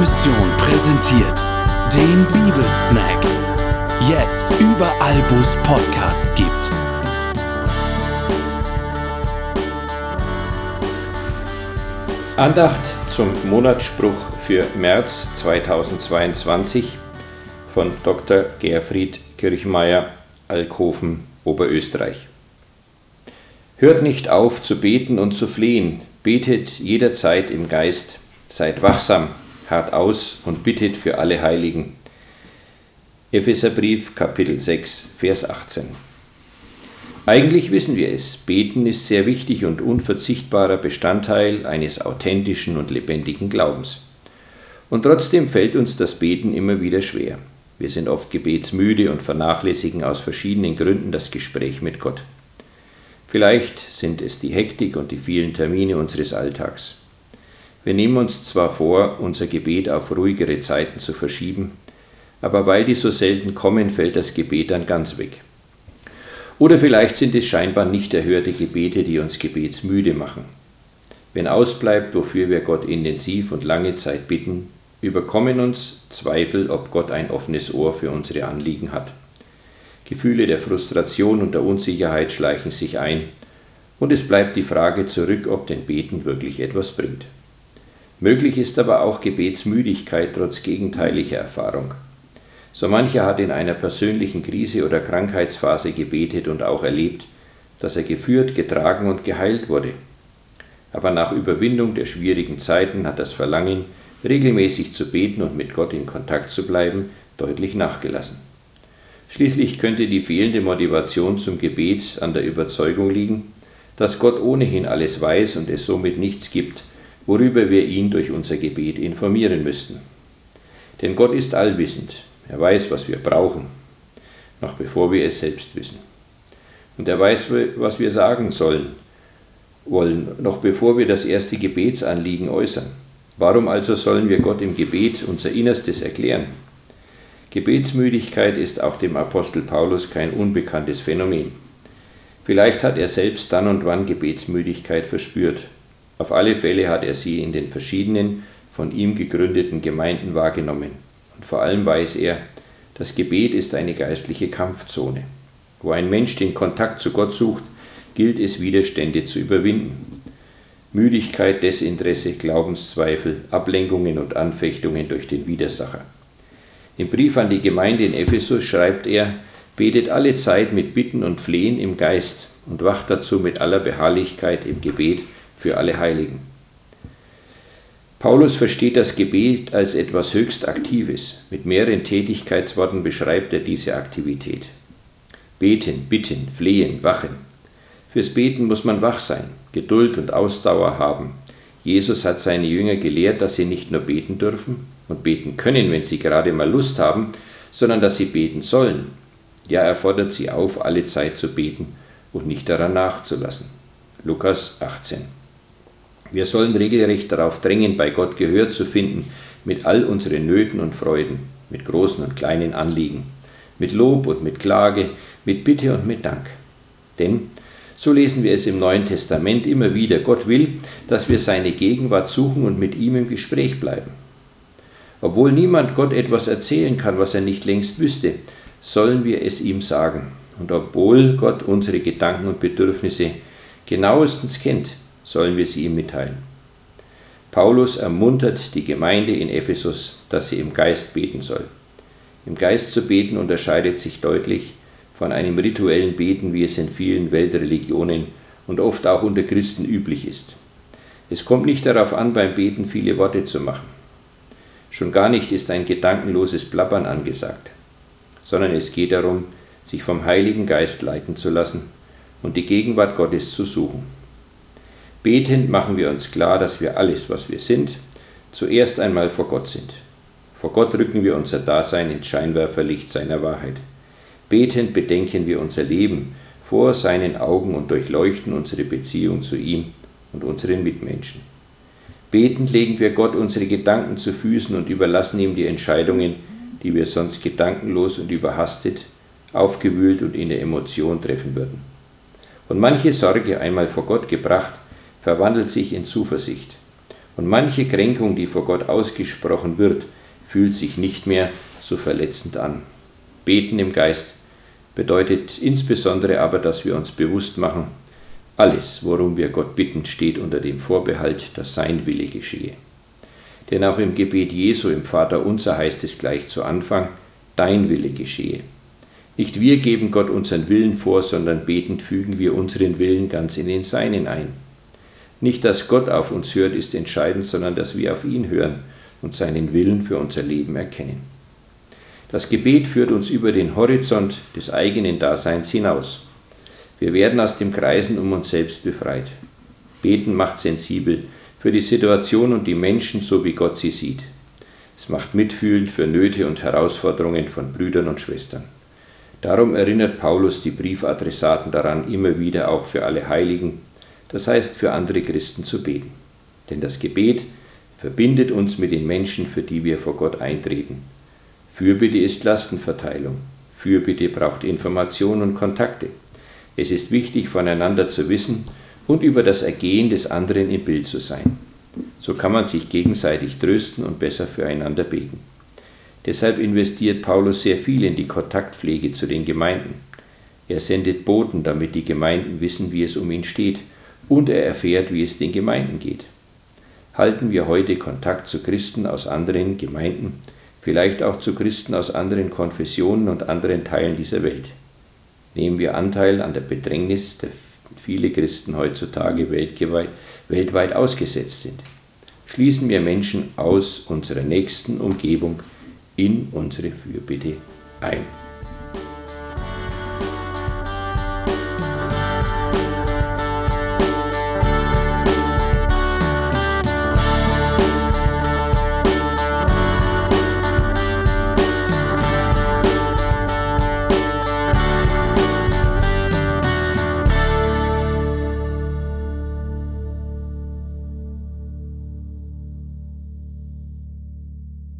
Mission präsentiert den Bibelsnack. Jetzt überall, wo es Podcasts gibt. Andacht zum Monatsspruch für März 2022 von Dr. Gerfried Kirchmeier, Alkoven, Oberösterreich. Hört nicht auf zu beten und zu flehen, betet jederzeit im Geist, seid wachsam, hart aus und bittet für alle Heiligen. Epheserbrief Kapitel 6, Vers 18. Eigentlich wissen wir es, beten ist sehr wichtig und unverzichtbarer Bestandteil eines authentischen und lebendigen Glaubens. Und trotzdem fällt uns das Beten immer wieder schwer. Wir sind oft gebetsmüde und vernachlässigen aus verschiedenen Gründen das Gespräch mit Gott. Vielleicht sind es die Hektik und die vielen Termine unseres Alltags. Wir nehmen uns zwar vor, unser Gebet auf ruhigere Zeiten zu verschieben, aber weil die so selten kommen, fällt das Gebet dann ganz weg. Oder vielleicht sind es scheinbar nicht erhörte Gebete, die uns gebetsmüde machen. Wenn ausbleibt, wofür wir Gott intensiv und lange Zeit bitten, überkommen uns Zweifel, ob Gott ein offenes Ohr für unsere Anliegen hat. Gefühle der Frustration und der Unsicherheit schleichen sich ein, und es bleibt die Frage zurück, ob denn Beten wirklich etwas bringt. Möglich ist aber auch Gebetsmüdigkeit trotz gegenteiliger Erfahrung. So mancher hat in einer persönlichen Krise oder Krankheitsphase gebetet und auch erlebt, dass er geführt, getragen und geheilt wurde. Aber nach Überwindung der schwierigen Zeiten hat das Verlangen, regelmäßig zu beten und mit Gott in Kontakt zu bleiben, deutlich nachgelassen. Schließlich könnte die fehlende Motivation zum Gebet an der Überzeugung liegen, dass Gott ohnehin alles weiß und es somit nichts gibt, worüber wir ihn durch unser Gebet informieren müssten. Denn Gott ist allwissend, er weiß, was wir brauchen, noch bevor wir es selbst wissen. Und er weiß, was wir sagen sollen, wollen, noch bevor wir das erste Gebetsanliegen äußern. Warum also sollen wir Gott im Gebet unser Innerstes erklären? Gebetsmüdigkeit ist auch dem Apostel Paulus kein unbekanntes Phänomen. Vielleicht hat er selbst dann und wann Gebetsmüdigkeit verspürt. Auf alle Fälle hat er sie in den verschiedenen von ihm gegründeten Gemeinden wahrgenommen. Und vor allem weiß er, das Gebet ist eine geistliche Kampfzone. Wo ein Mensch den Kontakt zu Gott sucht, gilt es Widerstände zu überwinden. Müdigkeit, Desinteresse, Glaubenszweifel, Ablenkungen und Anfechtungen durch den Widersacher. Im Brief an die Gemeinde in Ephesus schreibt er, betet alle Zeit mit Bitten und Flehen im Geist und wacht dazu mit aller Beharrlichkeit im Gebet für alle Heiligen. Paulus versteht das Gebet als etwas höchst Aktives. Mit mehreren Tätigkeitsworten beschreibt er diese Aktivität. Beten, bitten, flehen, wachen. Fürs Beten muss man wach sein, Geduld und Ausdauer haben. Jesus hat seine Jünger gelehrt, dass sie nicht nur beten dürfen, und beten können, wenn sie gerade mal Lust haben, sondern dass sie beten sollen. Ja, er fordert sie auf, alle Zeit zu beten und nicht daran nachzulassen. Lukas 18. Wir sollen regelrecht darauf drängen, bei Gott Gehör zu finden, mit all unseren Nöten und Freuden, mit großen und kleinen Anliegen, mit Lob und mit Klage, mit Bitte und mit Dank. Denn, so lesen wir es im Neuen Testament immer wieder, Gott will, dass wir seine Gegenwart suchen und mit ihm im Gespräch bleiben. Obwohl niemand Gott etwas erzählen kann, was er nicht längst wüsste, sollen wir es ihm sagen. Und obwohl Gott unsere Gedanken und Bedürfnisse genauestens kennt, sollen wir sie ihm mitteilen. Paulus ermuntert die Gemeinde in Ephesus, dass sie im Geist beten soll. Im Geist zu beten unterscheidet sich deutlich von einem rituellen Beten, wie es in vielen Weltreligionen und oft auch unter Christen üblich ist. Es kommt nicht darauf an, beim Beten viele Worte zu machen. Schon gar nicht ist ein gedankenloses Plappern angesagt, sondern es geht darum, sich vom Heiligen Geist leiten zu lassen und die Gegenwart Gottes zu suchen. Betend machen wir uns klar, dass wir alles, was wir sind, zuerst einmal vor Gott sind. Vor Gott rücken wir unser Dasein ins Scheinwerferlicht seiner Wahrheit. Betend bedenken wir unser Leben vor seinen Augen und durchleuchten unsere Beziehung zu ihm und unseren Mitmenschen. Betend legen wir Gott unsere Gedanken zu Füßen und überlassen ihm die Entscheidungen, die wir sonst gedankenlos und überhastet, aufgewühlt und in der Emotion treffen würden. Und manche Sorge, einmal vor Gott gebracht, verwandelt sich in Zuversicht. Und manche Kränkung, die vor Gott ausgesprochen wird, fühlt sich nicht mehr so verletzend an. Beten im Geist bedeutet insbesondere aber, dass wir uns bewusst machen, alles, worum wir Gott bitten, steht unter dem Vorbehalt, dass sein Wille geschehe. Denn auch im Gebet Jesu im Vater unser heißt es gleich zu Anfang, dein Wille geschehe. Nicht wir geben Gott unseren Willen vor, sondern betend fügen wir unseren Willen ganz in den Seinen ein. Nicht, dass Gott auf uns hört, ist entscheidend, sondern dass wir auf ihn hören und seinen Willen für unser Leben erkennen. Das Gebet führt uns über den Horizont des eigenen Daseins hinaus. Wir werden aus dem Kreisen um uns selbst befreit. Beten macht sensibel für die Situation und die Menschen, so wie Gott sie sieht. Es macht mitfühlend für Nöte und Herausforderungen von Brüdern und Schwestern. Darum erinnert Paulus die Briefadressaten daran, immer wieder auch für alle Heiligen, das heißt für andere Christen zu beten. Denn das Gebet verbindet uns mit den Menschen, für die wir vor Gott eintreten. Fürbitte ist Lastenverteilung. Fürbitte braucht Information und Kontakte. Es ist wichtig, voneinander zu wissen und über das Ergehen des anderen im Bild zu sein. So kann man sich gegenseitig trösten und besser füreinander beten. Deshalb investiert Paulus sehr viel in die Kontaktpflege zu den Gemeinden. Er sendet Boten, damit die Gemeinden wissen, wie es um ihn steht, und er erfährt, wie es den Gemeinden geht. Halten wir heute Kontakt zu Christen aus anderen Gemeinden, vielleicht auch zu Christen aus anderen Konfessionen und anderen Teilen dieser Welt. Nehmen wir Anteil an der Bedrängnis, der viele Christen heutzutage weltweit ausgesetzt sind. Schließen wir Menschen aus unserer nächsten Umgebung in unsere Fürbitte ein.